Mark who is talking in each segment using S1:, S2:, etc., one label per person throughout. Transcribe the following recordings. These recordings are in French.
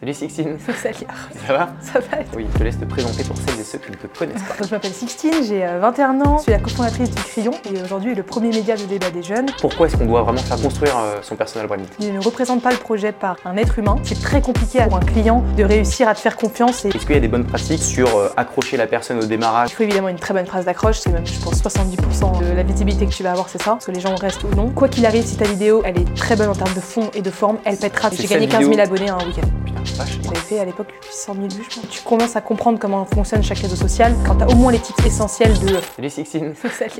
S1: Salut Sixtine
S2: Salut
S1: Ça va?
S2: Ça va
S1: Oui, je te laisse te présenter pour celles et ceux qui ne te connaissent pas.
S2: Je m'appelle Sixtine, j'ai euh, 21 ans, je suis la cofondatrice du Crayon et aujourd'hui le premier média de débat des jeunes.
S1: Pourquoi est-ce qu'on doit vraiment faire construire euh, son personal branding
S2: Je ne représente pas le projet par un être humain. C'est très compliqué pour un client de réussir à te faire confiance et
S1: Est-ce qu'il y a des bonnes pratiques sur euh, accrocher la personne au démarrage?
S2: Il faut évidemment une très bonne phrase d'accroche, c'est même je pense 70% de la visibilité que tu vas avoir c'est ça, parce que les gens restent ou non. Quoi qu'il arrive, si ta vidéo elle est très bonne en termes de fond et de forme, elle pètera. J'ai gagné 15 000
S1: vidéo
S2: abonnés un week-end.
S1: Putain.
S2: J'avais fait à l'époque 800 000 vues, je pense. Tu commences à comprendre comment fonctionne chaque réseau social quand tu as au moins les tips essentiels de.
S1: Salut Sixtine
S2: Salut,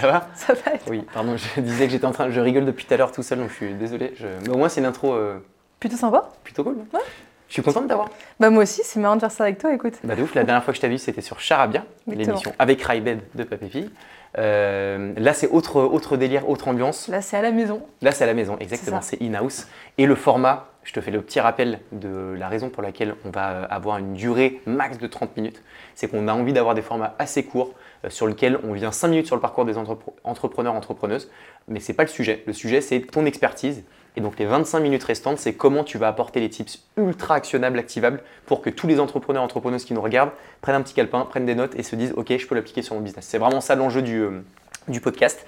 S1: Ça va?
S2: Ça va être
S1: Oui, pardon, je disais que j'étais en train... Je rigole depuis tout à l'heure tout seul, donc je suis désolé. Je- Mais au moins c'est une intro euh,
S2: plutôt sympa.
S1: plutôt cool. non Je suis content de t'avoir.
S2: Bah moi aussi, c'est marrant de faire ça avec toi, écoute.
S1: Bah de ouf, la dernière fois que je t'ai vu c'était sur Charabia, l'émission avec Raibed de Papépi. Euh, là c'est autre, autre délire, autre ambiance.
S2: Là, c'est à la maison.
S1: Là, c'est à la maison, exactement,
S2: C'est
S1: in-house. Et le format, je te fais le petit rappel de la raison pour laquelle on va euh, avoir une durée max de 30 minutes. C'est qu'on a envie d'avoir des formats assez courts euh, sur lesquels on vient 5 minutes sur le parcours des entrepre- entrepreneurs, entrepreneuses. Mais c'est pas le sujet. Le sujet, c'est ton expertise. Et donc, les 25 minutes restantes, c'est comment tu vas apporter les tips ultra actionnables, activables pour que tous les entrepreneurs, entrepreneuses qui nous regardent prennent un petit calepin, prennent des notes et se disent Ok, je peux l'appliquer sur mon business. C'est vraiment ça l'enjeu du, euh, du podcast.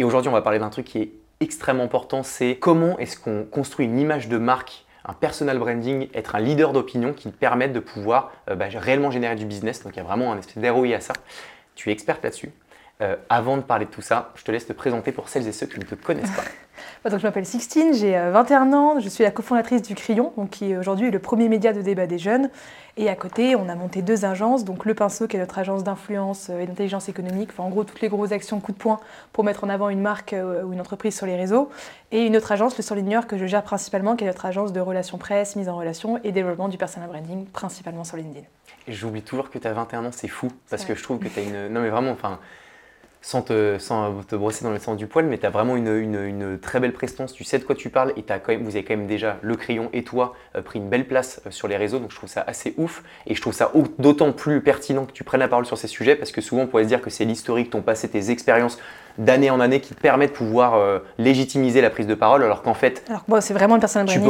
S1: Et aujourd'hui, on va parler d'un truc qui est extrêmement important, c'est comment est-ce qu'on construit une image de marque, un personal branding, être un leader d'opinion qui te permette de pouvoir euh, bah, réellement générer du business. Donc il y a vraiment un espèce d'ROI à ça. Tu es experte là-dessus. Euh, avant de parler de tout ça, je te laisse te présenter pour celles et ceux qui ne te connaissent pas.
S2: Donc, je m'appelle Sixtine, j'ai euh, 21 ans, je suis la cofondatrice du Crayon, donc, qui aujourd'hui est le premier média de débat des jeunes. Et à côté, on a monté deux agences, donc Le Pinceau, qui est notre agence d'influence euh, et d'intelligence économique, enfin en gros toutes les grosses actions coup de poing pour mettre en avant une marque euh, ou une entreprise sur les réseaux. Et une autre agence, Le Surligneur, que je gère principalement, qui est notre agence de relations presse, mise en relation et développement du personal branding, principalement sur LinkedIn.
S1: J'oublie toujours que tu as 21 ans, c'est fou. Parce que je trouve que tu as une. Non, mais vraiment, enfin. Sans te, sans te brosser dans le sens du poil, mais tu as vraiment une, une- une très belle prestance, tu sais de quoi tu parles et t'as quand même, vous avez quand même déjà, le crayon et toi, euh, pris une belle place euh, sur les réseaux, donc je trouve ça assez ouf et je trouve ça au- d'autant plus pertinent que tu prennes la parole sur ces sujets parce que souvent on pourrait se dire que c'est l'historique, ton passé, tes expériences d'année en année qui te permettent de pouvoir euh, légitimiser la prise de parole alors qu'en fait,
S2: Alors moi, c'est vraiment le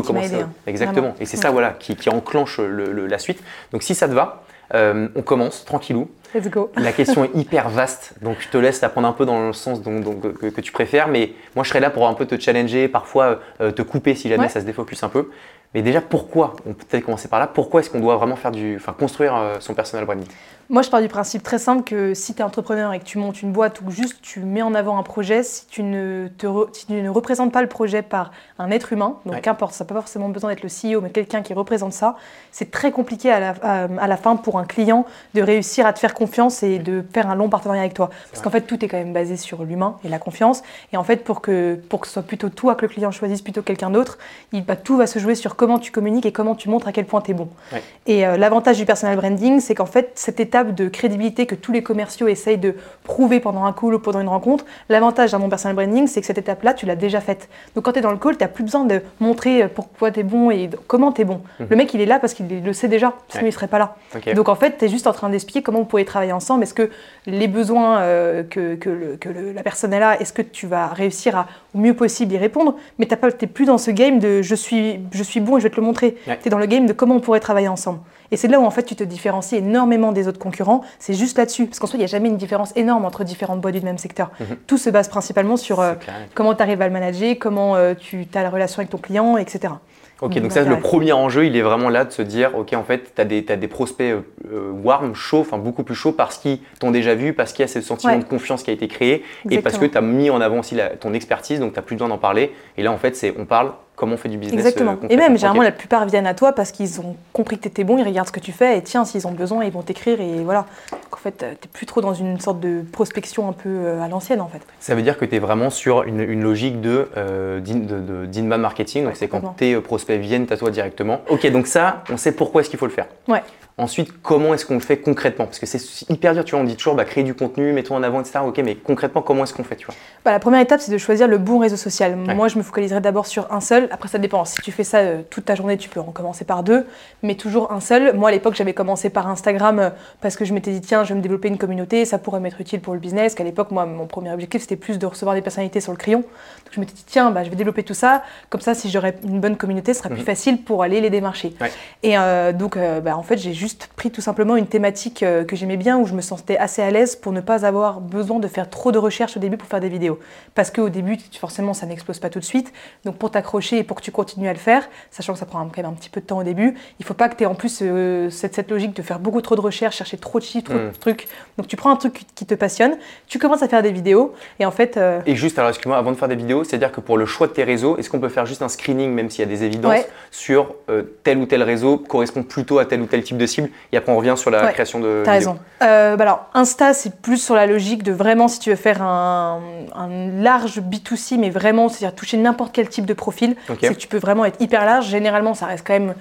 S1: peux
S2: qui m'a
S1: commencer.
S2: aidé. hein.
S1: Exactement.
S2: Vraiment.
S1: Et c'est ça voilà, qui, qui enclenche le- le- la suite. Donc si ça te va, euh, on commence tranquillou.
S2: Let's go.
S1: La question est hyper vaste, donc je te laisse la prendre un peu dans le sens dont- dont- que, que tu préfères, mais moi je serai là pour un peu te challenger, parfois euh, te couper si jamais
S2: Ouais.
S1: ça se défocus un peu. Mais déjà, pourquoi On peut peut-être commencer par là? Pourquoi est-ce qu'on doit vraiment faire du, enfin, construire euh, son personal branding?
S2: Moi, je pars du principe très simple que si tu es entrepreneur et que tu montes une boîte ou juste tu mets en avant un projet, si tu ne, te re- si tu ne représentes pas le projet par un être humain, donc
S1: Ouais.
S2: qu'importe, ça n'a pas forcément besoin d'être le CEO, mais quelqu'un qui représente ça, c'est très compliqué à la, à, à la fin pour un client de réussir à te faire confiance et de faire un long partenariat avec toi. Parce qu'en fait, tout est quand même basé sur l'humain et la confiance. Et en fait, pour que, pour que ce soit plutôt toi que le client choisisse plutôt que quelqu'un d'autre, il, bah, tout va se jouer sur comment tu communiques et comment tu montres à quel point tu es bon.
S1: Ouais.
S2: Et euh, l'avantage du personal branding, c'est qu'en fait, cette étape de crédibilité que tous les commerciaux essayent de prouver pendant un call ou pendant une rencontre, l'avantage dans mon personal branding, c'est que cette étape-là, tu l'as déjà faite. Donc quand tu es dans le call, tu n'as plus besoin de montrer euh, pourquoi tu es bon et comment tu es bon. Le mec, il est là parce qu'il le sait déjà, sinon
S1: Ouais.
S2: il serait pas là. Donc en fait, tu es juste en train d'expliquer comment vous pouvez travailler ensemble. Est-ce que les besoins euh, que, que le- que le- la personne est là, est-ce que tu vas réussir à au mieux possible y répondre? Mais tu n'es plus dans ce game de je suis, je suis bon et je vais te le montrer.
S1: Ouais.
S2: Tu es dans le game de comment on pourrait travailler ensemble. Et c'est là où en fait tu te différencies énormément des autres concurrents. C'est juste là-dessus. Parce qu'en soi, il n'y a jamais une différence énorme entre différentes boîtes du même secteur.
S1: Mhm.
S2: Tout se base principalement sur euh, comment tu arrives à le manager, comment euh, tu as la relation avec ton client, etc.
S1: Ok,
S2: Donc,
S1: donc ça, le premier enjeu, il est vraiment là de se dire, ok, en fait, tu as des, t'as des prospects euh, warm, chauds, enfin beaucoup plus chauds parce qu'ils t'ont déjà vu, parce qu'il y a ce sentiment
S2: Ouais.
S1: de confiance qui a été créé et parce que tu as mis en avant aussi la- ton expertise, donc tu n'as plus besoin d'en parler. Et là, en fait, c'est on parle comment on fait du business.
S2: Exactement.
S1: euh,
S2: et
S1: concrètement.
S2: même, généralement, la plupart viennent à toi parce qu'ils ont compris que tu étais bon, ils regardent ce que tu fais, et tiens, s'ils ont besoin, ils vont t'écrire, et voilà. Donc, en fait, tu n'es plus trop dans une sorte de prospection un peu euh, à l'ancienne, en fait.
S1: Ça veut dire que tu es vraiment sur une, une logique de, euh, d'inbound marketing, donc
S2: Ouais,
S1: c'est quand tes euh, prospects viennent à toi directement. Ok, donc ça, on sait pourquoi est-ce qu'il faut le faire.
S2: Ouais.
S1: Ensuite, comment est-ce qu'on le fait concrètement? Parce que c'est hyper dur, tu vois, on dit toujours bah, créer du contenu, mets-toi en avant, etc. Ok, mais concrètement, comment est-ce qu'on fait tu vois?
S2: Bah, la première étape, c'est de choisir le bon réseau social.
S1: Ouais.
S2: Moi, je me focaliserai d'abord sur un seul. Après, ça dépend. Si tu fais ça euh, toute ta journée, tu peux en commencer par deux, mais toujours un seul. Moi, à l'époque, j'avais commencé par Instagram euh, parce que je m'étais dit, tiens, je vais me développer une communauté, ça pourrait m'être utile pour le business. Qu'à l'époque, moi, mon premier objectif, c'était plus de recevoir des personnalités sur le crayon. Donc, je m'étais dit, tiens, bah, je vais développer tout ça. Comme ça, si j'aurais une bonne communauté, ce sera plus
S1: Mhm.
S2: facile pour aller les démarcher.
S1: Ouais.
S2: Et euh, donc, bah, en fait, j'ai juste pris tout simplement une thématique euh, que j'aimais bien, où je me sentais assez à l'aise pour ne pas avoir besoin de faire trop de recherches au début pour faire des vidéos. Parce qu'au début, forcément, ça n'explose pas tout de suite. Donc, pour t'accrocher et pour que tu continues à le faire, sachant que ça prend quand même un petit peu de temps au début, il faut pas que tu aies en plus euh, cette, cette logique de faire beaucoup trop de recherches, chercher trop de chiffres, trop de trucs. Donc, tu prends un truc qui- te passionne, tu commences à faire des vidéos, et en fait, euh,
S1: Et juste, alors excuse-moi, avant de faire des vidéos, c'est-à-dire que pour le choix de tes réseaux, est-ce qu'on peut faire juste un screening, même s'il y a des évidences,
S2: Ouais.
S1: sur euh, tel ou tel réseau correspond plutôt à tel ou tel type de cible Et après, on revient sur la
S2: Ouais,
S1: création de
S2: T'as raison. Euh, bah alors, Insta, c'est plus sur la logique de vraiment, si tu veux faire un, un large B2C, mais vraiment, c'est-à-dire toucher n'importe quel type de profil, c'est que tu peux vraiment être hyper large. Généralement, ça reste quand même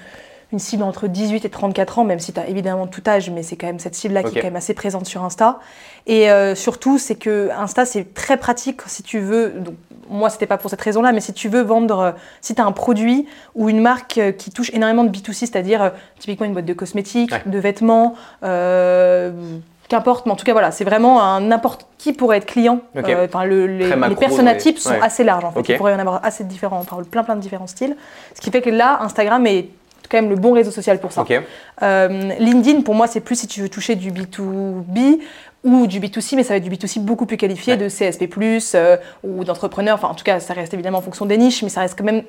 S2: une cible entre 18 et 34 ans, même si tu as évidemment tout âge, mais c'est quand même cette cible-là qui est quand même assez présente sur Insta. Et euh, surtout, c'est que Insta, c'est très pratique si tu veux. Donc, moi, c'était pas pour cette raison-là, mais si tu veux vendre, euh, si tu as un produit ou une marque euh, qui touche énormément de B2C, c'est-à-dire typiquement une boîte de cosmétiques,
S1: Ouais.
S2: de vêtements, euh, qu'importe, mais en tout cas, voilà, c'est vraiment un n'importe qui pourrait être client. Euh, le- les,
S1: Très
S2: les
S1: macro,
S2: personas
S1: ouais.
S2: types sont
S1: Ouais.
S2: assez larges en fait. Il pourrait y en avoir assez différents, enfin, plein plein de différents styles. Ce qui fait que là, Instagram est quand même le bon réseau social pour ça.
S1: Ok.
S2: Euh, LinkedIn, pour moi, c'est plus si tu veux toucher du B2B ou du B2C, mais ça va être du B2C beaucoup plus qualifié,
S1: Ouais.
S2: de CSP+, euh, ou d'entrepreneurs. Enfin, en tout cas, ça reste évidemment en fonction des niches, mais ça reste quand même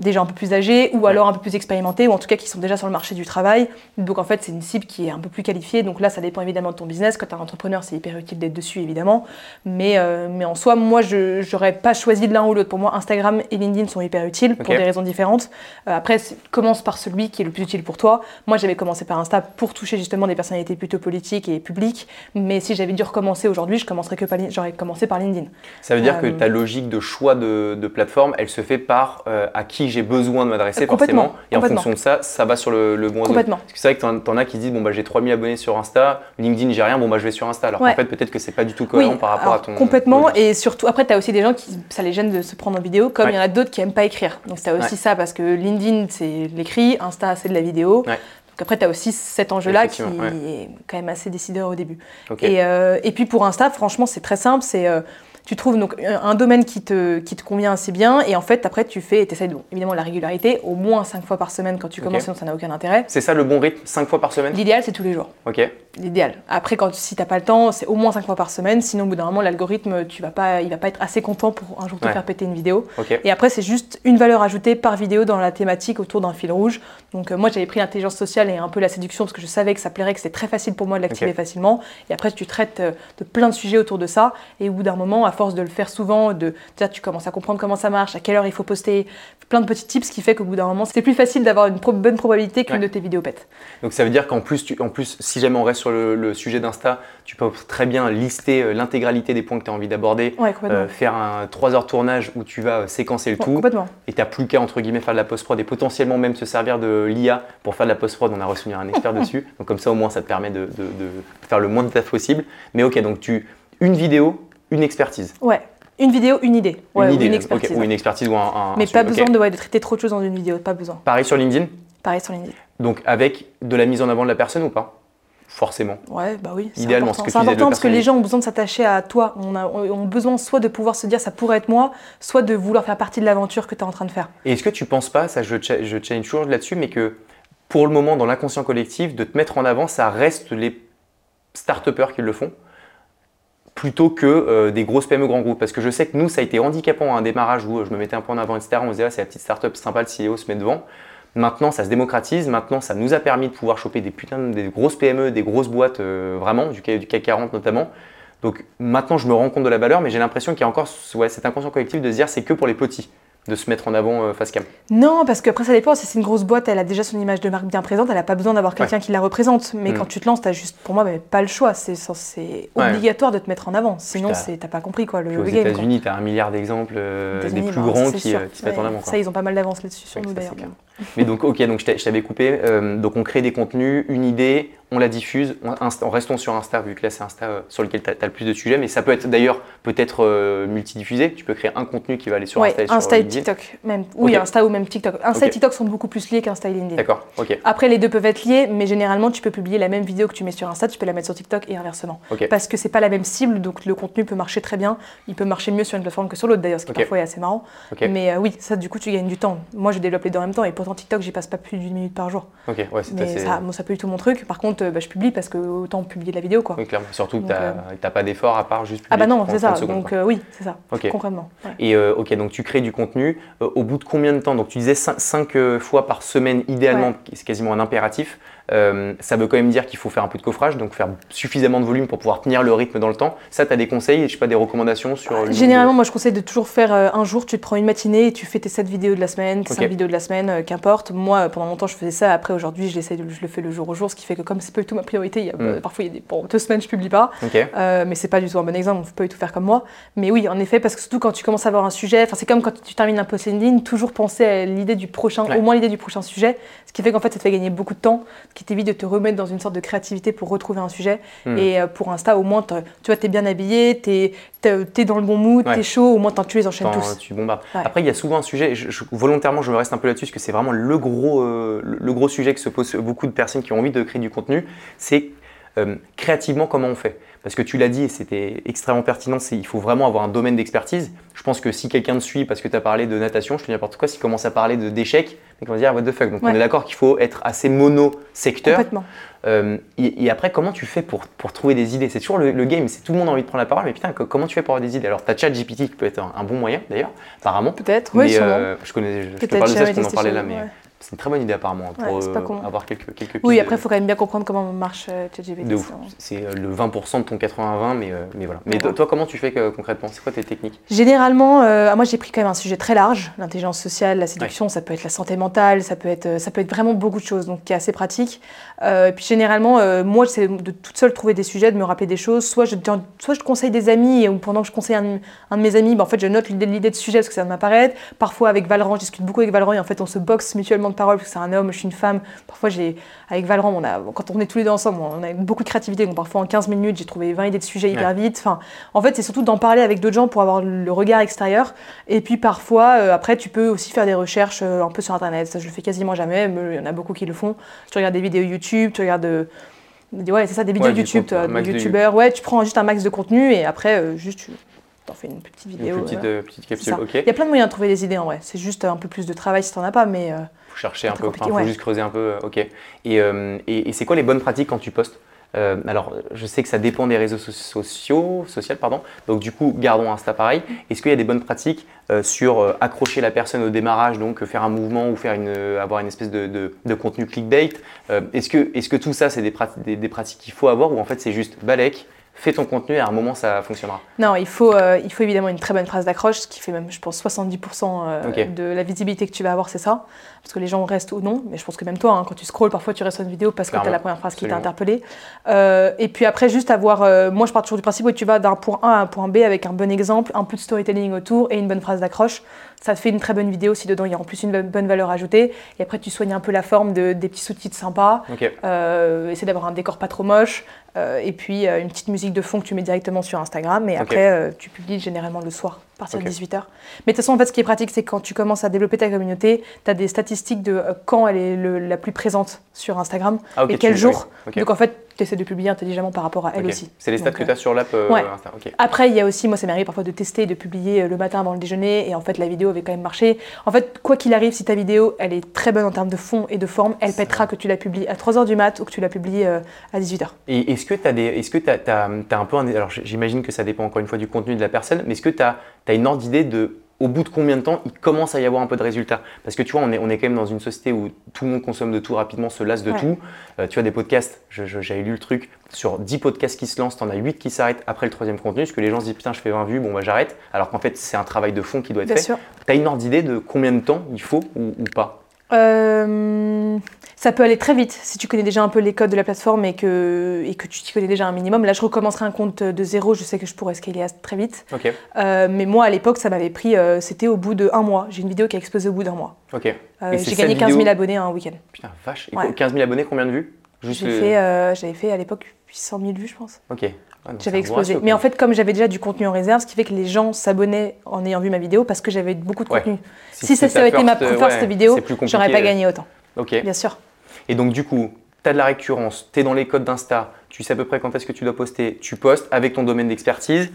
S2: déjà un peu plus âgés ou alors un peu plus expérimentés ou en tout cas qui sont déjà sur le marché du travail. Donc en fait, c'est une cible qui est un peu plus qualifiée. Donc là, ça dépend évidemment de ton business. Quand tu es un entrepreneur, c'est hyper utile d'être dessus évidemment. Mais, euh, mais en soi, moi, je n'aurais pas choisi de l'un ou l'autre. Pour moi, Instagram et LinkedIn sont hyper utiles pour des raisons différentes. Euh, après, commence par celui qui est le plus utile pour toi. Moi, j'avais commencé par Insta pour toucher justement des personnalités plutôt politiques et publiques. Mais si j'avais dû recommencer aujourd'hui, je commencerais que par, j'aurais commencé par LinkedIn.
S1: Ça veut dire que
S2: Euh,
S1: ta logique de choix de, de plateforme, elle se fait par à qui j'ai besoin de m'adresser forcément. Et en fonction de ça, ça va sur le, le bon.
S2: Complètement.
S1: Parce que c'est vrai que t'en, t'en as qui se disent bon bah j'ai 3000 abonnés sur Insta, LinkedIn j'ai rien, bon bah je vais sur Insta. Alors
S2: Ouais.
S1: qu'en fait peut-être que c'est pas du tout cohérent par rapport à ton.
S2: Complètement, et surtout, après, tu as aussi des gens qui ça les gêne de se prendre en vidéo, comme il
S1: Ouais.
S2: y en a d'autres qui aiment pas écrire. Donc, tu as aussi
S1: Ouais.
S2: ça, parce que LinkedIn, c'est l'écrit, Insta, c'est de la vidéo. Donc, après, tu as aussi cet enjeu-là qui est quand même assez décideur au début. Et, euh, et puis, pour Insta, franchement, c'est très simple. C'est. euh, tu trouves donc un un domaine qui te, qui te convient assez bien et en fait après tu fais, tu essaies de, bon, évidemment la régularité, au moins 5 fois par semaine quand tu commences sinon ça n'a aucun intérêt.
S1: C'est ça le bon rythme, 5 fois par semaine?
S2: L'idéal c'est tous les jours
S1: Ok.
S2: l'idéal. Après, quand, si t'as pas le temps, c'est au moins 5 fois par semaine. Sinon, au bout d'un moment, l'algorithme, tu vas pas, il va pas être assez content pour un jour te
S1: Ouais.
S2: faire péter une vidéo. Et après, c'est juste une valeur ajoutée par vidéo dans la thématique autour d'un fil rouge. Donc, euh, moi, j'avais pris l'intelligence sociale et un peu la séduction parce que je savais que ça plairait, que c'était très facile pour moi de l'activer facilement. Et après, tu traites euh, de plein de sujets autour de ça. Et au bout d'un moment, à force de le faire souvent, de, tu commences à comprendre comment ça marche, à quelle heure il faut poster, plein de petits tips qui fait qu'au bout d'un moment, c'est plus facile d'avoir une pro- bonne probabilité qu'une
S1: Ouais.
S2: de tes vidéos pète.
S1: Donc ça veut dire qu'en plus, tu- en plus, si jamais on reste sur le, le sujet d'Insta, tu peux très bien lister euh, l'intégralité des points que tu as envie d'aborder,
S2: Ouais,
S1: euh, faire un 3 heures tournage où tu vas euh, séquencer le
S2: Ouais,
S1: tout, et tu n'as plus qu'à entre guillemets faire de la post-prod et potentiellement même se servir de l'IA pour faire de la post-prod. On a reçu un expert dessus, donc comme ça au moins ça te permet de, de- de faire le moins de taf possible. Mais ok, donc tu une vidéo, une expertise.
S2: Ouais. Une vidéo, une idée. Ouais,
S1: une idée,
S2: expertise.
S1: ou une expertise ou un. un-
S2: Mais
S1: un
S2: pas besoin de, ouais, de traiter trop de choses dans une vidéo, pas besoin.
S1: Pareil sur LinkedIn,
S2: Pareil sur LinkedIn.
S1: donc avec de la mise en avant de la personne ou pas? Forcément.
S2: Ouais, bah oui. c'est
S1: Idéalement,
S2: important.
S1: ce que
S2: C'est
S1: tu
S2: important parce que les gens ont besoin de s'attacher à toi. On a, on a besoin soit de pouvoir se dire ça pourrait être moi, soit de vouloir faire partie de l'aventure que tu es en train de faire.
S1: Et est-ce que tu penses pas, ça je, cha- je challenge toujours là-dessus, mais que pour le moment dans l'inconscient collectif, de te mettre en avant, ça reste les start qui le font? Plutôt que euh, des grosses PME grands groupes. Parce que je sais que nous, ça a été handicapant à un démarrage où euh, je me mettais un peu en avant, etc. On se disait, ah, c'est la petite start-up sympa, le CEO se met devant. Maintenant, ça se démocratise. Maintenant, ça nous a permis de pouvoir choper des putains de des grosses PME, des grosses boîtes, euh, vraiment, du, du CAC 40 notamment. Donc maintenant, je me rends compte de la valeur, mais j'ai l'impression qu'il y a encore ouais, cet inconscient collectif de se dire c'est que pour les petits de se mettre en avant euh, face cam.
S2: Non, parce qu'après ça dépend. Si c'est une grosse boîte, elle a déjà son image de marque bien présente, elle n'a pas besoin d'avoir quelqu'un qui la représente. Mais
S1: Mm.
S2: quand tu te lances, tu as juste, pour moi, mais pas le choix. C'est
S1: Ouais.
S2: obligatoire de te mettre en avant. Sinon,
S1: t'as-
S2: pas compris quoi, le,
S1: Puis aux. États-unis, tu as un milliard d'exemples euh, des plus
S2: bah,
S1: grands qui, euh, qui se mettent en avant. quoi.
S2: Ça, ils ont pas mal d'avance là-dessus sur nous d'ailleurs.
S1: Mais donc, ok, donc je t'a- je t'avais coupé. Euh, donc, on crée des contenus, une idée, on la diffuse, on, Insta- restons sur Insta, vu que là c'est Insta euh, sur lequel tu as, le plus de sujets, mais ça peut être d'ailleurs peut-être euh, multidiffusé. Tu peux créer un contenu qui va aller sur
S2: Ouais,
S1: Insta et sur
S2: Insta et. TikTok. Même. Oui. Insta ou même TikTok. Insta et TikTok sont beaucoup plus liés qu'Insta et LinkedIn.
S1: D'accord, ok.
S2: Après, les deux peuvent être liés, mais généralement, tu peux publier la même vidéo que tu mets sur Insta, tu peux la mettre sur TikTok et inversement. Parce que c'est pas la même cible, donc le contenu peut marcher très bien. Il peut marcher mieux sur une plateforme que sur l'autre, d'ailleurs, ce qui parfois est assez marrant. Mais euh, oui, ça, du coup, tu gagnes du temps. Moi, je développe les deux en même temps, et pourtant, TikTok, j'y passe pas plus d'une minute par jour.
S1: ok, ouais, c'est
S2: Mais
S1: assez.
S2: ça, moi, ça peut du tout mon truc. Par contre, euh, bah, je publie parce que autant publier de la vidéo, quoi.
S1: Oui, clairement. Surtout que tu n'as pas d'effort à part juste
S2: Ah bah
S1: publier
S2: non, c'est ça.
S1: 30 secondes,
S2: Donc euh, oui, c'est ça. Concrètement. ouais.
S1: Et euh, ok, donc tu crées du contenu. Euh, au bout de combien de temps? Donc tu disais 5, fois par semaine, idéalement,
S2: Ouais.
S1: c'est quasiment un impératif. Euh, ça veut quand même dire qu'il faut faire un peu de coffrage, donc faire suffisamment de volume pour pouvoir tenir le rythme dans le temps. Ça, tu as des conseils je sais pas, des recommandations sur. de-
S2: Généralement, moi, je conseille de toujours faire euh, un jour, tu te prends une matinée et tu fais tes 7 vidéos de la semaine, tes
S1: Ok.
S2: 5 vidéos de la semaine, euh, qu'importe. Moi, pendant longtemps, je faisais ça. Après, aujourd'hui, je, de- je le fais le jour au jour, ce qui fait que comme c'est pas du tout ma priorité, il y a,
S1: Mm.
S2: parfois, il y a des, bon, deux semaines, je publie pas.
S1: Ok,
S2: Euh, mais c'est pas du tout un bon exemple, on peut pas du tout faire comme moi. Mais oui, en effet, parce que surtout quand tu commences à avoir un sujet, c'est comme quand tu termines un post LinkedIn, toujours penser à l'idée du prochain,
S1: Ouais.
S2: au moins l'idée du prochain sujet, ce qui fait qu'en fait ça te fait gagner beaucoup de temps, qui t'évite de te remettre dans une sorte de créativité pour retrouver un sujet.
S1: Hmm.
S2: Et euh, pour Insta, au moins, tu vois, t'es bien habillé, t'es es dans le bon mood,
S1: Ouais.
S2: t'es chaud, au moins tu les enchaînes tous.
S1: tu bombardes.
S2: Ouais.
S1: Après, il y a souvent un sujet, et je- je- volontairement, je me reste un peu là-dessus, parce que c'est vraiment le gros, euh, le le gros sujet que se posent beaucoup de personnes qui ont envie de créer du contenu, c'est euh, créativement comment on fait? Parce que tu l'as dit, et c'était extrêmement pertinent, il faut vraiment avoir un domaine d'expertise. Je pense que si quelqu'un te suit parce que tu as parlé de natation, je te dis n'importe quoi, s'il commence à parler d'échecs, il va dire what the fuck? Donc on est d'accord qu'il faut être assez mono-secteur.
S2: Complètement.
S1: Euh, et, et après, comment tu fais pour, pour trouver des idées? C'est toujours le, le game, c'est tout le monde a envie de prendre la parole, mais putain, co- comment tu fais pour avoir des idées? Alors, tu as ChatGPT qui peut être un, un bon moyen d'ailleurs, apparemment.
S2: Peut-être, oui,
S1: euh, je connais, je, je te parle de ça parce qu'on en parlait là, mais
S2: ouais.
S1: C'est une très bonne idée apparemment pour
S2: Ouais, c'est
S1: euh, avoir quelques, quelques
S2: Oui, après, il faut quand même bien comprendre comment marche euh, ChatGPT.
S1: de ouf.
S2: sinon-
S1: C'est euh, le 20% de ton 80-20, mais, euh, mais voilà. Mais
S2: Ouais.
S1: toi, comment tu fais concrètement? C'est quoi tes techniques?
S2: Généralement, euh, moi j'ai pris quand même un sujet très large, l'intelligence sociale, la séduction, ça peut être la santé mentale, ça peut être, euh, ça peut être vraiment beaucoup de choses, donc qui est assez pratique. Euh, et puis généralement, euh, moi j'essaie de toute seule trouver des sujets, de me rappeler des choses. Soit je, soit je conseille des amis, ou pendant que je conseille un, un de mes amis, bah, en fait je note l'idée de sujet parce que ça m'apparaît. Parfois avec Valorant, je discute beaucoup avec Valorant et en fait on se boxe mutuellement de parole parce que c'est un homme, je suis une femme. Parfois j'ai, avec Valorant, on a, quand on est tous les deux ensemble, on a beaucoup de créativité, donc parfois en 15 minutes j'ai trouvé 20 idées de sujets hyper vite. Enfin, en fait c'est surtout d'en parler avec d'autres gens pour avoir le regard extérieur. Et puis parfois, euh, après, tu peux aussi faire des recherches euh, un peu sur Internet. Ça, je le fais quasiment jamais, mais il y en a beaucoup qui le font. Tu regardes des vidéos YouTube, tu regardes. euh, des- ouais, c'est ça, des vidéos
S1: Ouais,
S2: YouTube, de youtubeurs. Ouais, tu prends juste un max de contenu et après, juste, tu t'en fais une petite
S1: Une
S2: vidéo.
S1: petite,
S2: voilà.
S1: euh, petite
S2: C'est
S1: capsule, ok.
S2: Il y a plein de moyens de trouver des idées en vrai. C'est juste un peu plus de travail si t'en as pas, mais. euh,
S1: faut chercher un peu, enfin, faut
S2: ouais.
S1: juste creuser un peu, euh, ok. Et, euh, et, et c'est quoi les bonnes pratiques quand tu postes? Euh, Alors, je sais que ça dépend des réseaux so- sociaux, social, pardon. Donc, du coup, gardons Insta pareil. Est-ce qu'il y a des bonnes pratiques euh, sur euh, accrocher la personne au démarrage, donc euh, faire un mouvement ou faire une, euh, avoir une espèce de, de- de contenu clickbait? Euh, Est-ce que, est que tout ça, c'est des, prat- des- des pratiques qu'il faut avoir ou en fait c'est juste balèque, fais ton contenu et à un moment ça fonctionnera
S2: Non, il faut, euh, il faut évidemment une très bonne phrase d'accroche, ce qui fait même, je pense, 70% euh, de la visibilité que tu vas avoir, c'est ça. Parce que les gens restent ou non, mais je pense que même toi, hein, quand tu scrolles, parfois tu restes sur une vidéo parce que tu as la première phrase qui t'a interpellé. Euh, et puis après, juste avoir. euh, moi, je pars toujours du principe où tu vas d'un point A à un point B avec un bon exemple, un peu de storytelling autour et une bonne phrase d'accroche. Ça te fait une très bonne vidéo si dedans il y a en plus une bonne- valeur ajoutée. Et après, tu soignes un peu la forme de, des petits sous-titres sympas.
S1: Ok.
S2: Euh, essaie d'avoir un décor pas trop moche. et puis une petite musique de fond que tu mais directement sur Instagram. Et après, tu publies généralement le soir, à partir de 18h. Mais de toute façon, en fait, ce qui est pratique, c'est quand tu commences à développer ta communauté, tu as des statistiques de euh, quand elle est le- la plus présente sur Instagram
S1: Ah,
S2: et quel jour. Donc en fait, tu essaies de publier intelligemment par rapport à elle aussi.
S1: C'est les stats
S2: Donc,
S1: que tu as sur l'app euh,
S2: ouais.
S1: Insta. ok.
S2: Après, il y a aussi, moi, ça m'arrive parfois de tester, de publier euh, le matin avant le déjeuner, et en fait, la vidéo avait quand même marché. En fait, quoi qu'il arrive, si ta vidéo, elle est très bonne en termes de fond et de forme, elle pètera que tu la publies à 3h du mat ou que tu la publies euh, à 18h.
S1: Et est-ce que tu as des. Est-ce que tu as, un peu un. Alors j'imagine que ça dépend encore une fois du contenu de la personne, mais est-ce que tu as, une ordre d'idée de au bout de combien de temps il commence à y avoir un peu de résultats Parce que tu vois, on est, on est quand même dans une société où tout le monde consomme de tout rapidement, se lasse de
S2: Ouais.
S1: tout. Euh, tu vois, des podcasts, j'avais lu le truc, sur 10 podcasts qui se lancent, tu en as 8 qui s'arrêtent après le troisième contenu, parce que les gens se disent putain, je fais 20 vues, bon bah j'arrête. Alors qu'en fait, c'est un travail de fond qui doit être
S2: Bien
S1: fait. Tu as une ordre d'idée de combien de temps il faut ou, ou pas?
S2: Euh, ça peut aller très vite si tu connais déjà un peu les codes de la plateforme et que, et que tu t'y connais déjà un minimum. Là, je recommencerai un compte de zéro, je sais que je pourrais scaler très vite. Euh, mais moi, à l'époque, ça m'avait pris, euh, c'était au bout de un mois. J'ai une vidéo qui a explosé au bout d'un mois. J'ai gagné 15 000
S1: vidéo-
S2: abonnés en un week-end.
S1: Putain, vache. Et
S2: Ouais.
S1: 15 000 abonnés, combien de vues?
S2: Fait, j'avais fait à l'époque 800 000 vues, je pense.
S1: Ok. C'est
S2: J'avais explosé. Mais en fait, comme j'avais déjà du contenu en réserve, ce qui fait que les gens s'abonnaient en ayant vu ma vidéo parce que j'avais beaucoup de
S1: Ouais.
S2: contenu. Si, ça
S1: c'est ta
S2: avait été ma
S1: first,
S2: first
S1: ouais,
S2: vidéo, j'aurais pas gagné autant,
S1: Ok.
S2: bien sûr.
S1: Et donc, du coup, tu as de la récurrence, tu es dans les codes d'Insta, tu sais à peu près quand est-ce que tu dois poster, tu postes avec ton domaine d'expertise.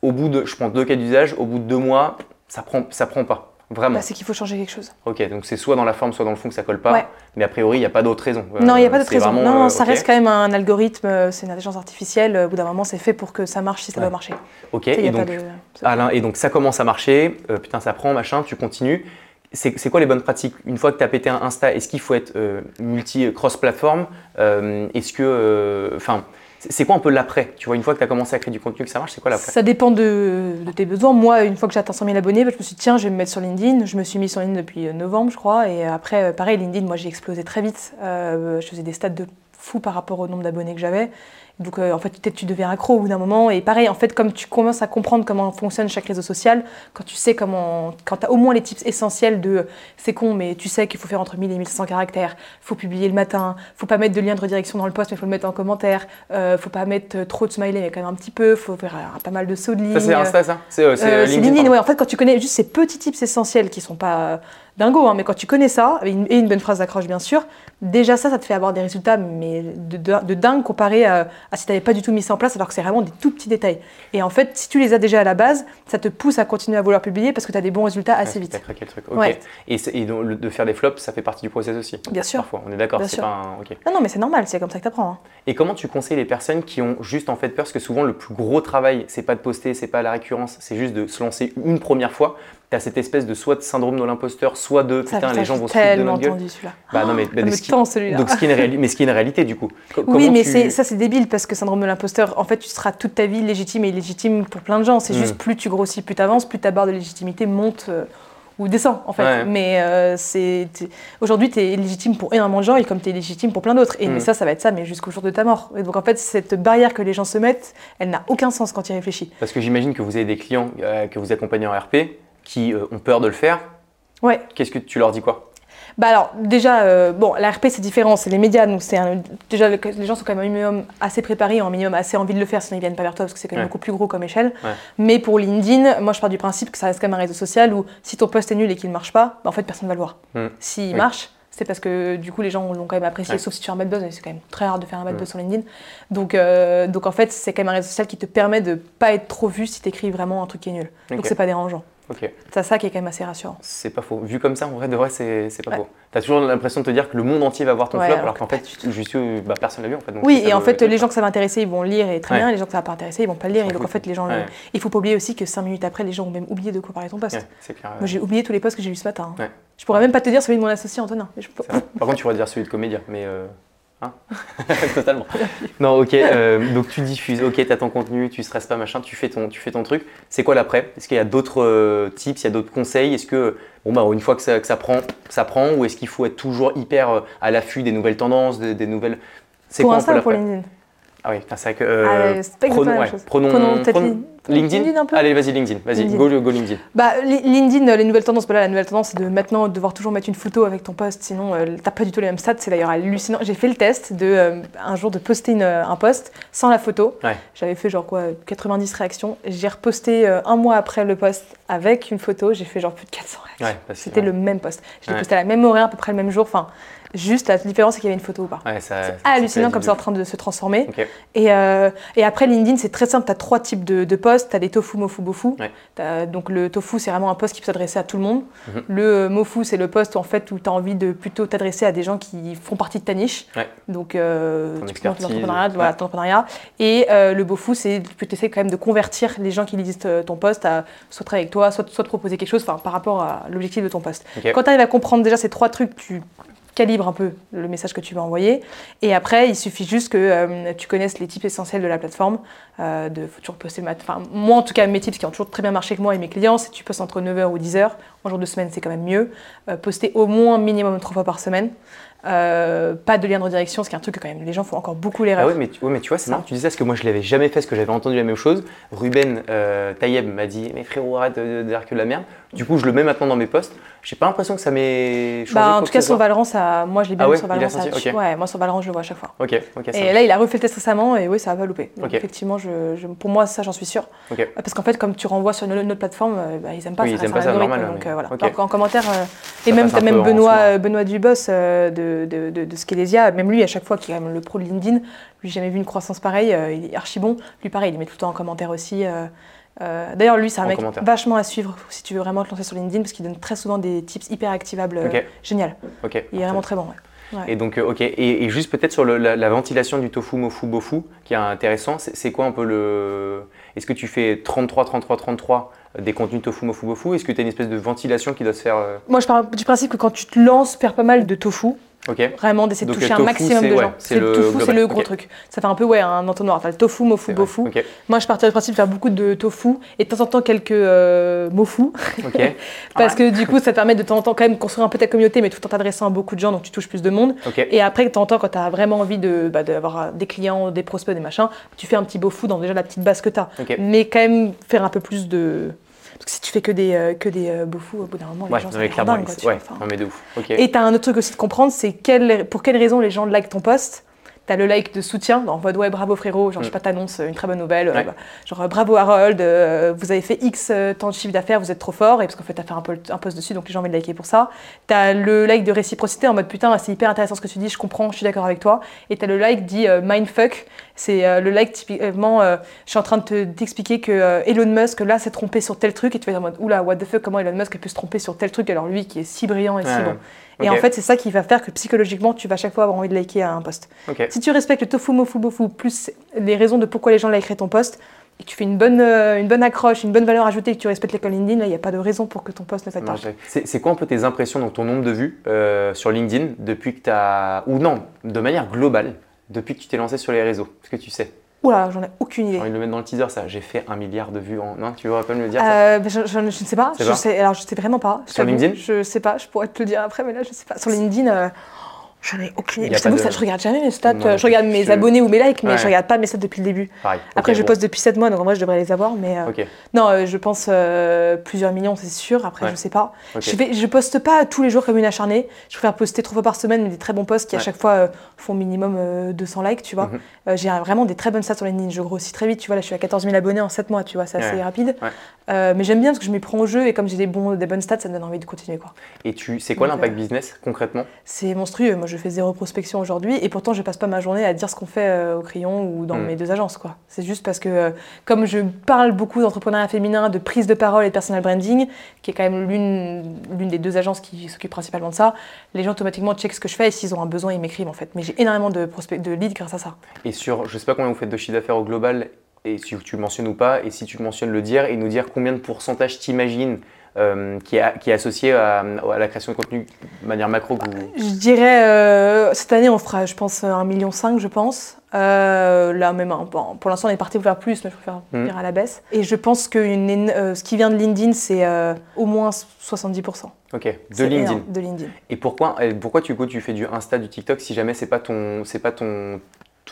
S1: Au bout de, je prends deux cas d'usage, au bout de deux mois, ça prend, ça prend pas. Vraiment.
S2: Bah, c'est qu'il faut changer quelque chose.
S1: ok, donc c'est soit dans la forme, soit dans le fond que ça colle pas.
S2: Ouais.
S1: Mais a priori, il n'y a pas d'autre raison.
S2: non, il n'y a
S1: Euh,
S2: pas d'autre raison.
S1: vraiment,
S2: Non,
S1: euh,
S2: ça reste quand même un algorithme, euh, c'est une intelligence artificielle. Au bout d'un moment, c'est fait pour que ça marche si ça
S1: Ouais.
S2: doit marcher.
S1: Ok,
S2: y pas
S1: donc,
S2: de-
S1: Alain, et donc ça commence à marcher, euh, putain, ça prend, machin, tu continues. C'est quoi les bonnes pratiques? Une fois que tu as pété un Insta, est-ce qu'il faut être euh, multi-cross-platform? Euh, Est-ce que. Enfin, c'est quoi un peu l'après? Tu vois, une fois que tu as commencé à créer du contenu, que ça marche, c'est quoi l'après?
S2: Ça dépend de, tes besoins. Moi, une fois que j'ai atteint 100 000 abonnés, bah, je me suis dit, tiens, je vais me mettre sur LinkedIn. Je me suis mis sur LinkedIn depuis euh, novembre, je crois. Et après, euh, pareil, LinkedIn, moi, j'ai explosé très vite. Euh, je faisais des stats de fou par rapport au nombre d'abonnés que j'avais. Donc, euh, en fait, peut-être tu deviens accro au bout d'un moment. Et pareil, en fait, comme tu commences à comprendre comment fonctionne chaque réseau social, quand tu sais comment. Quand tu as au moins les tips essentiels de. C'est con, mais tu sais qu'il faut faire entre 1000 et 1500 caractères. faut publier le matin. faut pas mettre de lien de redirection dans le post, mais faut le mettre en commentaire. Euh, faut pas mettre euh, trop de smiley, mais quand même un petit peu. faut faire euh, pas mal de sauts de ligne.
S1: Ça, c'est Insta, ça C'est euh,
S2: Euh,
S1: euh, LinkedIn,
S2: LinkedIn, ouais. En fait, quand tu connais juste ces petits tips essentiels qui sont pas dingos, hein, mais quand tu connais ça, et une, et une bonne phrase d'accroche, bien sûr, déjà ça, ça te fait avoir des résultats mais de, de- de dingue comparé à, à si tu n'avais pas du tout mis ça en place, alors que c'est vraiment des tout petits détails. Et en fait, si tu les as déjà à la base, ça te pousse à continuer à vouloir publier parce que tu as des bons résultats assez vite.
S1: craqué le truc. Ok.
S2: Ouais.
S1: Et, et donc, le- de faire des flops, ça fait partie du process aussi.
S2: Bien sûr.
S1: Parfois, on est d'accord. C'est pas un.
S2: Non, non, mais c'est normal, c'est comme ça que tu apprends.
S1: Et comment tu conseilles les personnes qui ont juste en fait peur? Parce que souvent, le plus gros travail, c'est pas de poster, c'est pas la récurrence, c'est juste de se lancer une première fois. Tu as cette espèce de soit de syndrome de l'imposteur, soit de putain,
S2: putain,
S1: les gens vont se foutre de notre gueule.
S2: celui-là.
S1: Bah non, mais, bah, ce qui-
S2: celui-là.
S1: donc ce qui est une réali- mais ce qui est une réalité du coup. Co-
S2: Oui, mais
S1: tu-
S2: ça c'est débile parce que syndrome de l'imposteur, en fait, tu seras toute ta vie légitime et illégitime pour plein de gens. C'est
S1: Mm.
S2: juste plus tu grossis, plus tu avances, plus ta barre de légitimité monte euh, ou descend en fait.
S1: Ouais.
S2: Mais euh, c'est aujourd'hui tu es légitime pour énormément de gens et comme tu es légitime pour plein d'autres. Et mais ça, ça va être ça, mais jusqu'au jour de ta mort. Et donc en fait, cette barrière que les gens se mettent, elle n'a aucun sens quand tu y réfléchis.
S1: Parce que j'imagine que vous avez des clients euh, que vous accompagnez en RP qui euh, ont peur de le faire.
S2: Ouais.
S1: Qu'est-ce que tu leur dis quoi?
S2: Bah alors déjà, euh, bon, la RP c'est différent, c'est les médias, donc c'est déjà le- les gens sont quand même un minimum assez préparés, un minimum assez envie de le faire, sinon ils viennent pas vers toi parce que c'est quand même
S1: Ouais.
S2: beaucoup plus gros comme échelle.
S1: Ouais.
S2: Mais pour LinkedIn, moi je pars du principe que ça reste quand même un réseau social où si ton post est nul et qu'il ne marche pas, bah, en fait personne ne va le voir.
S1: Hmm.
S2: S'il
S1: Oui.
S2: marche, c'est parce que du coup les gens l'ont quand même apprécié,
S1: Ouais.
S2: sauf si tu fais un bad buzz, et c'est quand même très rare de faire un bad
S1: Hmm.
S2: buzz sur LinkedIn. Donc, euh, donc en fait c'est quand même un réseau social qui te permet de pas être trop vu si tu écris vraiment un truc qui est nul. Donc
S1: Ok.
S2: c'est pas dérangeant.
S1: Ok.
S2: C'est ça qui est quand même assez rassurant.
S1: C'est pas faux. Vu comme ça, en vrai, de vrai, c'est c'est pas
S2: Ouais.
S1: faux. T'as toujours l'impression de te dire que le monde entier va voir ton
S2: Ouais,
S1: flop,
S2: alors
S1: alors qu'en
S2: que
S1: fait, juste, euh, bah, personne l'a vu en fait. donc
S2: Oui, et en fait,
S1: le
S2: les gens que ça va intéresser, ils vont lire et très bien. Les gens que ça va pas intéresser, ils vont pas le lire. Et donc, en fait, les gens. le-. Il faut pas oublier aussi que 5 minutes après, les gens ont même oublié de quoi parler ton post.
S1: Ouais, c'est clair.
S2: Moi, j'ai oublié tous les posts que j'ai lus ce matin. hein. Je pourrais même pas te dire celui de mon associé Antonin. je.
S1: Par contre, tu pourrais dire celui de Comédia, mais. Hein Totalement. Non, ok. euh, donc, tu diffuses, ok, tu as ton contenu, tu stresses pas, machin, tu fais ton, tu fais ton truc. C'est quoi l'après? Est-ce qu'il y a d'autres euh, tips, il y a d'autres conseils? Est-ce que, bon, bah, une fois que ça, que ça prend, ça prend Ou est-ce qu'il faut être toujours hyper euh, à l'affût des nouvelles tendances, des, des nouvelles. C'est
S2: Pour
S1: quoi
S2: Insta ou pour LinkedIn?
S1: Ah oui, c'est vrai que.
S2: Ah,
S1: euh,
S2: c'est pas
S1: ouais,
S2: peut-être
S1: prenons-
S2: Lin-
S1: LinkedIn,
S2: LinkedIn un peu
S1: Allez, vas-y, LinkedIn. Vas-y,
S2: LinkedIn.
S1: go, go LinkedIn.
S2: Bah, Li- LinkedIn, euh, les nouvelles tendances, bah là, la nouvelle tendance, c'est de maintenant devoir toujours mettre une photo avec ton post, sinon euh, t'as pas du tout les mêmes stats. C'est d'ailleurs hallucinant. J'ai fait le test de euh, un jour de poster une- un post sans la photo.
S1: Ouais.
S2: J'avais fait genre quoi, 90 réactions. J'ai reposté euh, un mois après le post avec une photo. J'ai fait genre plus de 400 réactions.
S1: Ouais, que-
S2: C'était le même post. Je l'ai posté à la même horaire, à peu près le même jour. Enfin, juste la différence, c'est qu'il y avait une photo ou pas.
S1: Ouais, ça-
S2: hallucinant comme c'est en train de se transformer. Et, euh, et après, LinkedIn, c'est très simple. Tu as trois types de, de posts. Tu as des tofu, mofu, bofu.
S1: Ouais.
S2: T'as- donc le tofu, c'est vraiment un post qui peut s'adresser à tout le monde.
S1: Mhm.
S2: Le euh, mofu, c'est le post en fait, où tu as envie de plutôt t'adresser à des gens qui font partie de ta niche.
S1: Ouais.
S2: Donc, euh,
S1: Ton
S2: l'entrepreneuriat, voilà, entrepreneuriat. Et euh, le bofu, c'est que tu essaies quand même de convertir les gens qui lisent ton post à soit travailler avec toi, soit, soit te proposer quelque chose par rapport à l'objectif de ton post. Quand tu arrives à comprendre déjà ces trois trucs, tu calibres un peu le message que tu vas envoyer. Et après, il suffit juste que euh, tu connaisses les types essentiels de la plateforme. Euh, de, toujours poster Enfin, moi, en tout cas, mes tips qui ont toujours très bien marché avec moi et mes clients, c'est que tu postes entre 9h ou 10h. En jour de semaine, c'est quand même mieux. Euh, poster au moins minimum trois fois par semaine. Euh, pas de lien de redirection, ce qui est un truc que quand même les gens font encore beaucoup
S1: Ah
S2: l'erreur.
S1: mais, tu- ouais, mais tu vois, c'est marrant, tu dis ça parce que moi je l'avais jamais fait, parce que j'avais entendu la même chose. Ruben euh, Tayeb m'a dit, mais frérot, arrête de de dire que de la merde. Du coup, je le mets maintenant dans mes posts. J'ai pas l'impression que ça m'ait changé.
S2: Bah, en tout cas, sur. Valorant, ça, moi je l'ai bien
S1: Ah
S2: vu
S1: ouais,
S2: sur
S1: a
S2: Valorant. ça-. Ouais, moi sur Valorant, je le vois à chaque fois.
S1: Ok, ok, ça
S2: Et là, il a refait le test récemment et oui, ça va pas louper. Donc, effectivement, je, je- pour moi, ça, j'en suis sûre.
S1: Ok.
S2: Parce qu'en fait, comme tu renvoies sur une autre plateforme, euh, bah, ils aiment pas
S1: Oui,
S2: ça.
S1: ils aiment pas ça, normal,
S2: Donc euh, voilà. qu'en commentaire, euh, et même, même
S1: en
S2: Benoît, euh, Dubos euh, de, de, de, de Skelesia, même lui, à chaque fois, qui est quand même le pro de LinkedIn, lui, j'ai jamais vu une croissance pareille. euh, il est archi bon. Lui, pareil, il met tout le temps en commentaire aussi. euh, euh, D'ailleurs, lui, c'est un
S1: En
S2: mec vachement à suivre si tu veux vraiment te lancer sur LinkedIn parce qu'il donne très souvent des tips hyper activables. Génial. Il est vraiment très bon. ouais. Ouais.
S1: Et donc, ok. Et, et juste peut-être sur le- la, la ventilation du tofu, mofu, bofu, qui est intéressant, c'est quoi un peu le. Est-ce que tu fais 33, 33, 33 euh, des contenus tofu, mofu, bofu Est-ce que tu as une espèce de ventilation qui doit se faire
S2: Moi, je pars du principe que quand tu te lances, faire pas mal de tofu,
S1: Ok.
S2: vraiment d'essayer de toucher un
S1: tofu,
S2: maximum de
S1: ouais,
S2: gens.
S1: c'est le
S2: tofu, c'est le gros truc. Ça fait un peu ouais, un entonnoir. Le tofu, mofu, bofu. Moi, je partais du principe de faire beaucoup de tofu et de temps en temps quelques euh, mofu. Parce que du coup, ça te permet de temps en temps quand même construire un peu ta communauté, mais tout en t'adressant à beaucoup de gens, donc tu touches plus de monde. Et après, de temps en temps, quand tu as vraiment envie de, bah, d'avoir des clients, des prospects, des machins, tu fais un petit bofu dans déjà la petite base que tu as. Mais quand même faire un peu plus de. Parce que si tu fais que des, euh, que des euh, bofus, au bout d'un moment, les
S1: Ouais,
S2: gens
S1: non, mais clairement,
S2: dingue, quoi, tu vois.
S1: ouais,
S2: Enfin,
S1: non, mais de ouf. Ok.
S2: et tu as un autre truc aussi de comprendre, c'est quelle- pour quelles raisons les gens like ton post? Tu as le like de soutien, en mode ouais, bravo frérot, genre je sais
S1: Mm.
S2: pas, t'annonces une très bonne nouvelle, euh, bah, genre euh, bravo Harold, euh, vous avez fait X temps de chiffre d'affaires, vous êtes trop fort, et parce qu'en fait t'as fait un, peu, un post dessus, donc les gens le liker pour ça. Tu as le like de réciprocité en mode putain, c'est hyper intéressant ce que tu dis, je comprends, je suis d'accord avec toi. Et tu as le like dit euh, mindfuck, c'est le like typiquement, je suis en train de te- t'expliquer que Elon Musk là s'est trompé sur tel truc, et tu vas dire en mode oula, what the fuck, comment Elon Musk a pu se tromper sur tel truc, alors lui qui est si brillant et si bon. Et en fait, c'est ça qui va faire que psychologiquement, tu vas chaque fois avoir envie de liker un post. Si tu respectes le tofu, mofu, bofu, plus les raisons de pourquoi les gens likeraient ton post, et que tu fais une bonne, euh, une bonne accroche, une bonne valeur ajoutée, et que tu respectes l'école LinkedIn, là, il n'y a pas de raison pour que ton post ne fasse pas.
S1: C'est c'est quoi un peu tes impressions, donc ton nombre de vues euh, sur LinkedIn depuis que tu as. Ou non, de manière globale, depuis que tu t'es lancé sur les réseaux? Est-ce que tu sais?
S2: Oula, j'en ai aucune idée.
S1: J'ai envie de le mettre dans le teaser, ça. J'ai fait un milliard de vues en. Non, tu veux pas me le dire ça
S2: Euh, je, je- je ne sais pas. Je
S1: pas
S2: sais, alors, je sais vraiment pas.
S1: Sur LinkedIn
S2: Je sais pas. Je pourrais te le dire après, mais là, je sais pas. Sur LinkedIn, euh, j'en ai aucune idée. Je t'avoue que
S1: de-
S2: ça, je regarde jamais mes stats.
S1: Non
S2: je regarde mes
S1: Je-
S2: abonnés ou mes likes, mais
S1: Ouais.
S2: je regarde pas mes stats depuis le début.
S1: Pareil.
S2: Après, je
S1: bon.
S2: poste depuis 7 mois, donc en vrai, je devrais les avoir. Mais euh, non, euh, je pense euh, plusieurs millions, c'est sûr. Après,
S1: Ouais.
S2: je sais pas. Je, fais, je poste pas tous les jours comme une acharnée. Je préfère poster trois fois par semaine, mais des très bons posts qui à chaque fois euh, font minimum euh, 200 likes, tu vois.
S1: Mhm.
S2: Euh, J'ai vraiment des très bonnes stats sur LinkedIn. Je grossis très vite, tu vois. Là, je suis à 14 000 abonnés en 7 mois, tu vois. C'est assez rapide. Euh, mais j'aime bien parce que je m'y prends au jeu et comme j'ai des, bons, des bonnes stats, ça me donne envie de continuer, quoi.
S1: Et tu, c'est quoi l'impact
S2: euh,
S1: business concrètement?
S2: C'est monstrueux. Moi, je fais zéro prospection aujourd'hui et pourtant, je passe pas ma journée à dire ce qu'on fait euh, au crayon ou dans
S1: Mm.
S2: mes deux agences. quoi. C'est juste parce que, euh, comme je parle beaucoup d'entrepreneuriat féminin, de prise de parole et de personal branding, qui est quand même l'une l'une des deux agences qui s'occupe principalement de ça, les gens automatiquement checkent ce que je fais et s'ils ont un besoin, ils m'écrivent en fait. Mais j'ai énormément de, de leads grâce à ça.
S1: Et sur, je sais pas combien vous faites de chiffre d'affaires au global, et si tu le mentionnes ou pas, et si tu le mentionnes, le dire, et nous dire combien de pourcentage t'imagines euh, qui, est, qui est associé à, à la création de contenu de manière macro que vous-
S2: Je dirais, euh, cette année, on fera, je pense, 1,5 million, je pense. Euh, là, même, bon, pour l'instant, on est parti pour faire plus, mais je préfère
S1: Mhm.
S2: dire à la baisse. Et je pense que ce qui vient de LinkedIn, c'est au moins 70%.
S1: Ok, de LinkedIn.
S2: énorme, de LinkedIn.
S1: Et pourquoi, pourquoi tu, tu fais du Insta, du TikTok si jamais c'est pas ton, c'est pas ton,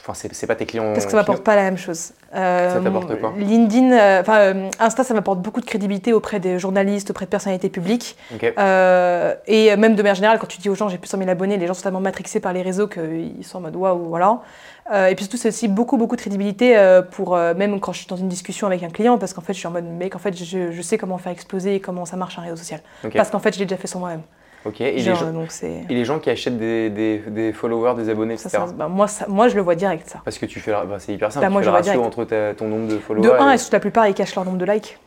S1: enfin c'est, pas tes clients
S2: Parce que ça m'apporte pas la même chose. Euh,
S1: Ça t'apporte quoi
S2: LinkedIn, euh, enfin euh, Insta, ça m'apporte beaucoup de crédibilité auprès des journalistes, auprès de personnalités publiques. Euh, et même de manière générale, quand tu dis aux gens j'ai plus de 100 000 abonnés, les gens sont tellement matrixés par les réseaux qu'ils sont en mode waouh, voilà. Et puis surtout, c'est aussi beaucoup, beaucoup de crédibilité pour même quand je suis dans une discussion avec un client, parce qu'en fait, je suis en mode mec, en fait, je, je sais comment faire exploser et comment ça marche un réseau social. Parce qu'en fait, je l'ai déjà fait sur moi-même.
S1: Ok. Et, les gens,
S2: donc
S1: et les gens qui achètent des, des, des followers, des abonnés,
S2: Ça,
S1: etc.
S2: ça- bah, moi, ça- moi, je le vois direct, ça.
S1: Parce que tu fais, bah, c'est hyper simple.
S2: Bah,
S1: tu
S2: moi,
S1: fais
S2: je
S1: le
S2: vois
S1: ratio
S2: direct.
S1: entre ta- ton nombre de followers.
S2: De 1,
S1: et-
S2: et la plupart, ils cachent leur nombre de likes?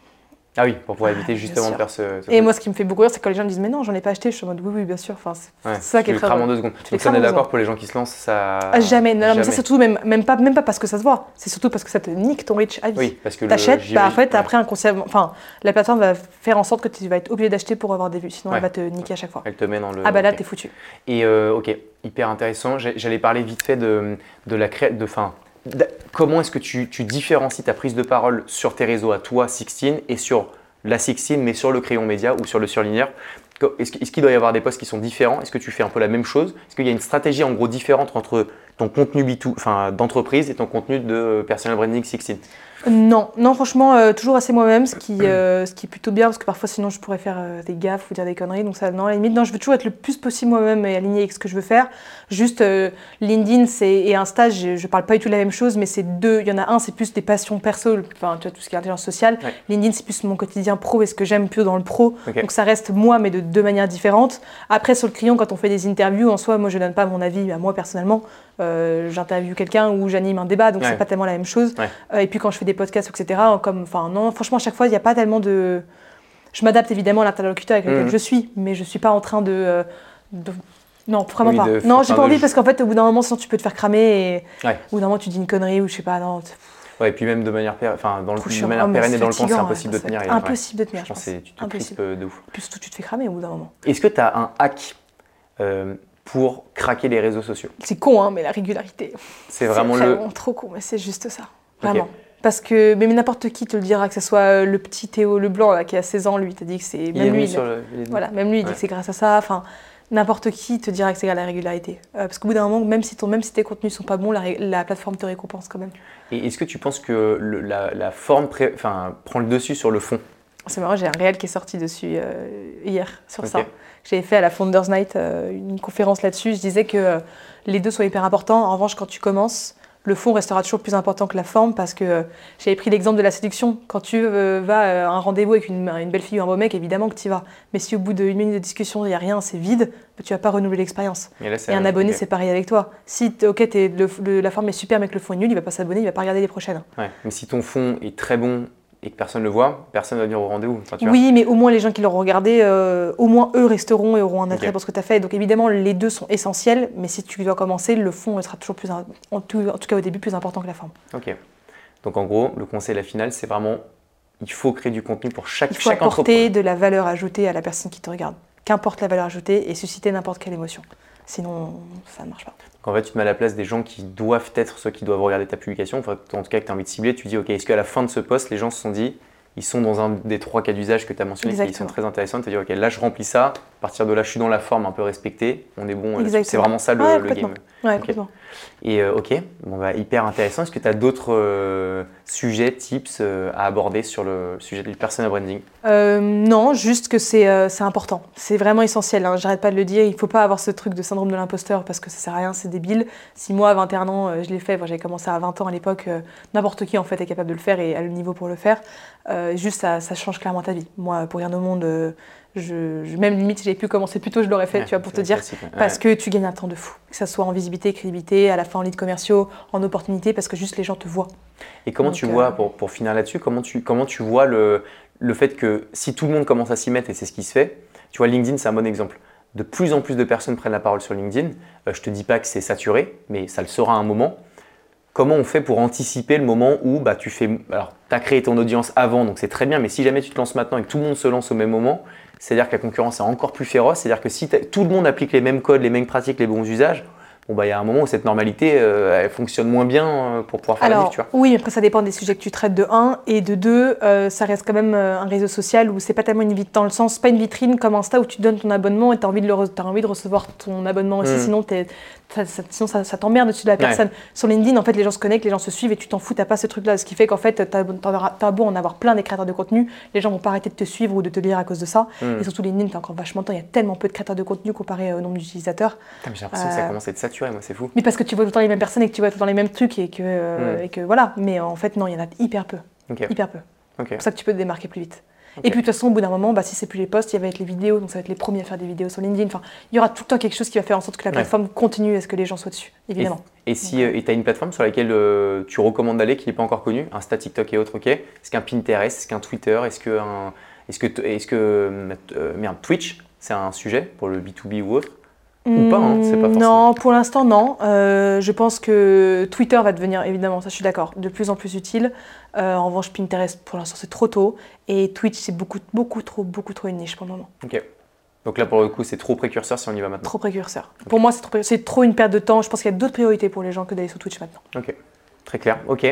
S1: Ah oui, pour pouvoir éviter
S2: Ouais,
S1: justement de faire ce. ce
S2: Et moi, ce qui me fait beaucoup rire, c'est quand les gens me disent Mais non, j'en ai pas acheté. Je suis en mode Oui, oui, bien sûr. Enfin, c'est
S1: Ouais,
S2: ça qui
S1: tu
S2: est très
S1: crames en deux secondes. Donc,
S2: crames
S1: on est d'accord pour les gens qui se lancent, ça.
S2: Ah, jamais. Non, non, mais ça, c'est tout, même, même, pas, même pas parce que ça se voit. C'est surtout parce que ça te nique ton reach à vie.
S1: Oui, parce que
S2: T'achètes, bah, en fait,
S1: ouais.
S2: après, inconsciemment, enfin, la plateforme va faire en sorte que tu vas être obligé d'acheter pour avoir des vues, sinon
S1: Ouais.
S2: elle va te niquer à chaque fois.
S1: Elle te met dans le.
S2: Ah bah là, t'es foutu.
S1: Et euh, ok, hyper intéressant. J'allais parler vite fait de, de la cré... de, fin, comment est-ce que tu, différencies ta prise de parole sur tes réseaux à toi, Sixteen, et sur la Sixteen, mais sur le crayon média ou sur le surligneur? Est-ce qu'il doit y avoir des posts qui sont différents? Est-ce que tu fais un peu la même chose? Est-ce qu'il y a une stratégie en gros différente entre ton contenu B2, enfin, d'entreprise et ton contenu de personal branding 16
S2: non, non, franchement, euh, toujours assez moi-même, ce qui, euh, ce qui est plutôt bien, parce que parfois sinon je pourrais faire euh, des gaffes ou dire des conneries. Donc ça, non, à la limite, non, je veux toujours être le plus possible moi-même et aligné avec ce que je veux faire. Juste LinkedIn et Insta, je, je parle pas du tout de la même chose, mais c'est deux. Il y en a un, c'est plus des passions perso, enfin tu vois tout ce qui est intelligence sociale. LinkedIn, c'est plus mon quotidien pro et ce que j'aime plus dans le pro. Donc ça reste moi, mais de deux manières différentes. Après sur le client, quand on fait des interviews, en soi, moi je donne pas mon avis à moi personnellement. Euh, j'interviewe quelqu'un ou j'anime un débat, donc c'est pas tellement la même chose. Euh, et puis quand je fais des podcasts, etc., comme, enfin, non, franchement, à chaque fois, il n'y a pas tellement de. Je m'adapte évidemment à l'interlocuteur avec lequel mhm. je suis, mais je suis pas en train de. Euh, non, vraiment pas. Non, j'ai pas envie parce qu'en fait, au bout d'un moment, sinon tu peux te faire cramer et au bout d'un moment, tu dis une connerie ou je sais pas, non.
S1: Ouais, et puis même de manière, enfin, dans le, de manière oh, pérenne et dans le temps, c'est impossible de tenir.
S2: Impossible de tenir.
S1: Je pense, tu te crispes de ouf.
S2: Plus tout, tu te fais cramer au bout d'un moment.
S1: Est-ce que tu as un hack pour craquer les réseaux sociaux.
S2: C'est con, hein, mais la régularité.
S1: C'est vraiment
S2: le. C'est trop con, mais c'est juste ça. Vraiment. Parce que mais n'importe qui te le dira, que ce soit euh, le petit Théo Leblanc là, qui a 16 ans, lui, t'a dit que c'est. Même lui, voilà, même lui, il dit que c'est grâce à ça. Enfin, n'importe qui te dira que c'est grâce à la régularité. Euh, parce qu'au bout d'un moment, même si, ton, même si tes contenus sont pas bons, la, plateforme te récompense quand même.
S1: Et est-ce que tu penses que la, forme prend le dessus sur le fond?
S2: C'est marrant, j'ai un réel qui est sorti dessus euh, hier sur ça. J'avais fait à la Founders Night euh, une conférence là-dessus. Je disais que euh, les deux sont hyper importants. En revanche, quand tu commences, le fond restera toujours plus important que la forme parce que euh, j'avais pris l'exemple de la séduction. Quand tu vas à un rendez-vous avec une, belle fille ou un beau mec, évidemment que tu y vas. Mais si au bout d'une minute de discussion, il n'y a rien, c'est vide, bah, tu vas pas renouveler l'expérience. Et, un abonné, c'est pareil avec toi. Si ok, es, la forme est super mais que le fond est nul, il va pas s'abonner, il va pas regarder les prochaines.
S1: Ouais. Mais si ton fond est très bon et que personne ne le voit, personne ne va venir au rendez-vous.
S2: oui, mais au moins les gens qui l'auront regardé, euh, au moins eux resteront et auront un attrait pour ce que tu as fait. Donc évidemment, les deux sont essentiels, mais si tu dois commencer, le fond sera toujours plus, en tout, cas au début, plus important que la forme.
S1: Ok. Donc en gros, le conseil, la finale, c'est vraiment, il faut créer du contenu pour chaque
S2: Il faut apporter de la valeur ajoutée à la personne qui te regarde. Qu'importe la valeur ajoutée et susciter n'importe quelle émotion. Sinon, ça ne marche pas.
S1: Donc en fait, tu te mets à la place des gens qui doivent être ceux qui doivent regarder ta publication. Enfin, en tout cas, que tu as envie de cibler, tu dis, OK, est-ce qu'à la fin de ce post, les gens se sont dit, ils sont dans un des trois cas d'usage que tu as mentionné, qui sont très intéressants. Tu te dis, OK, là, je remplis ça. À partir de là, je suis dans la forme un peu respectée. On est bon. C'est vraiment ça le, le game.
S2: Ouais,
S1: Et euh, ok, bah, hyper intéressant. Est-ce que tu as d'autres euh, sujets, tips euh, à aborder sur le sujet du personal branding?
S2: Non, juste que c'est important. C'est vraiment essentiel. Hein. J'arrête pas de le dire. Il faut pas avoir ce truc de syndrome de l'imposteur parce que ça sert à rien, c'est débile. Si moi, à 21 ans, je l'ai fait, j'avais commencé à 20 ans à l'époque, n'importe qui en fait est capable de le faire et a le niveau pour le faire. juste, ça, ça, change clairement ta vie. Moi, pour rien au monde je, même limite, si j'avais pu commencer plus tôt, je l'aurais fait, tu vois, pour te dire. Parce que tu gagnes un temps de fou. Que ce soit en visibilité, crédibilité, à la fin en lead commerciaux, en opportunité, parce que juste les gens te voient.
S1: Et comment tu vois, euh, pour, pour finir là-dessus, comment tu, comment tu vois le, le fait que si tout le monde commence à s'y mettre, et c'est ce qui se fait, tu vois, LinkedIn, c'est un bon exemple. De plus en plus de personnes prennent la parole sur LinkedIn. Euh, je te dis pas que c'est saturé, mais ça le sera à un moment comment on fait pour anticiper le moment où bah, tu fais. Alors, tu as créé ton audience avant, donc c'est très bien, mais si jamais tu te lances maintenant et que tout le monde se lance au même moment, c'est-à-dire que la concurrence est encore plus féroce. C'est-à-dire que si tout le monde applique les mêmes codes, les mêmes pratiques, les bons usages, bon bah il y a un moment où cette normalité euh, elle fonctionne moins bien euh, pour pouvoir faire
S2: Alors,
S1: tu vois.
S2: Oui, après ça dépend des sujets que tu traites de 1 et de 2, euh, ça reste quand même un réseau social où c'est pas tellement une vitrine dans le sens pas une vitrine comme Insta où tu donnes ton abonnement et tu as envie de le as envie de recevoir ton abonnement aussi hmm. sinon tu ça, sinon ça, ça t'emmerde dessus de la personne. Sur LinkedIn, en fait, les gens se connectent, les gens se suivent et tu t'en fous, t'as pas ce truc-là. Ce qui fait qu'en fait, t'as as beau en avoir plein des créateurs de contenu, les gens vont pas arrêter de te suivre ou de te lire à cause de ça. Hmm. Et surtout, LinkedIn, t'as encore vachement de temps. Il y a tellement peu de créateurs de contenu comparé au nombre d'utilisateurs.
S1: J'ai l'impression que ça euh, commence à être saturé, moi, c'est fou.
S2: Mais parce que tu vois tout le temps les mêmes personnes et que tu vois tout le temps les mêmes trucs et que, euh, hmm. et que voilà. Mais en fait, non, il y en a hyper peu. Hyper peu. C'est pour ça que tu peux te démarquer plus vite. Et puis de toute façon, au bout d'un moment, bah, si c'est plus les posts, il va être les vidéos, donc ça va être les premiers à faire des vidéos sur LinkedIn. Enfin, il y aura tout le temps quelque chose qui va faire en sorte que la plateforme continue à ce que les gens soient dessus, évidemment.
S1: Et, si euh, tu as une plateforme sur laquelle euh, tu recommandes d'aller qui n'est pas encore connue, Insta, TikTok et autres, ok Est-ce qu'un Pinterest, est-ce qu'un Twitter, est-ce que, est-ce que, est-ce que euh, merde, Twitch, c'est un sujet pour le B2B ou autre? Ou pas, hein, pas
S2: Non, pour l'instant, non. Euh, je pense que Twitter va devenir, évidemment, ça je suis d'accord, de plus en plus utile. Euh, en revanche, Pinterest, pour l'instant, c'est trop tôt. Et Twitch, c'est beaucoup, beaucoup trop, beaucoup trop une niche pour le moment.
S1: Ok. Donc là, pour le coup, c'est trop précurseur si on y va maintenant.
S2: Trop précurseur. Pour moi, c'est trop, trop, une perte de temps. Je pense qu'il y a d'autres priorités pour les gens que d'aller sur Twitch maintenant.
S1: Ok. Très clair. Ok.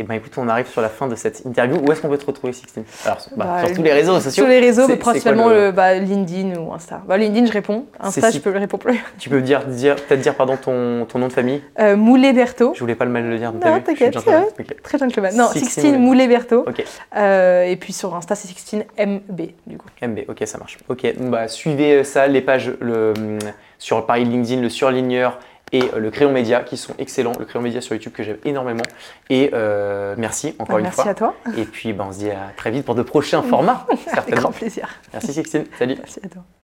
S1: Et ben écoute, on arrive sur la fin de cette interview. Où est-ce qu'on peut te retrouver, Sixtine? Alors, bah,
S2: Bah,
S1: sur tous les réseaux sociaux.
S2: Sur les réseaux, mais principalement
S1: quoi le-
S2: le- bah, LinkedIn ou Insta. Bah, LinkedIn, je réponds. Insta, je peux le répondre plus.
S1: Tu peux dire, dire peut-être dire pardon ton, ton nom de famille?
S2: Euh, Moulet-Bertho.
S1: Je voulais pas le mal le dire.
S2: Non, t'inquiète,
S1: gentleman. Ok.
S2: Très gentleman. Non,
S1: Sixtine
S2: Sixtine Moulet-Bertho.
S1: Ok.
S2: Euh, et puis sur Insta, c'est Sixtine MB, du coup.
S1: MB, ok, ça marche. Ok, bah, suivez euh, ça, les pages le, sur pareil LinkedIn, le surligneur et euh, le crayon média qui sont excellents. Le crayon média sur YouTube que j'aime énormément. Et euh, merci encore
S2: Bah,
S1: une
S2: merci
S1: fois.
S2: à toi.
S1: Et puis bah, on se dit à très vite pour de prochains formats,
S2: Avec grand plaisir.
S1: Merci Sixtine, salut.
S2: Merci à toi.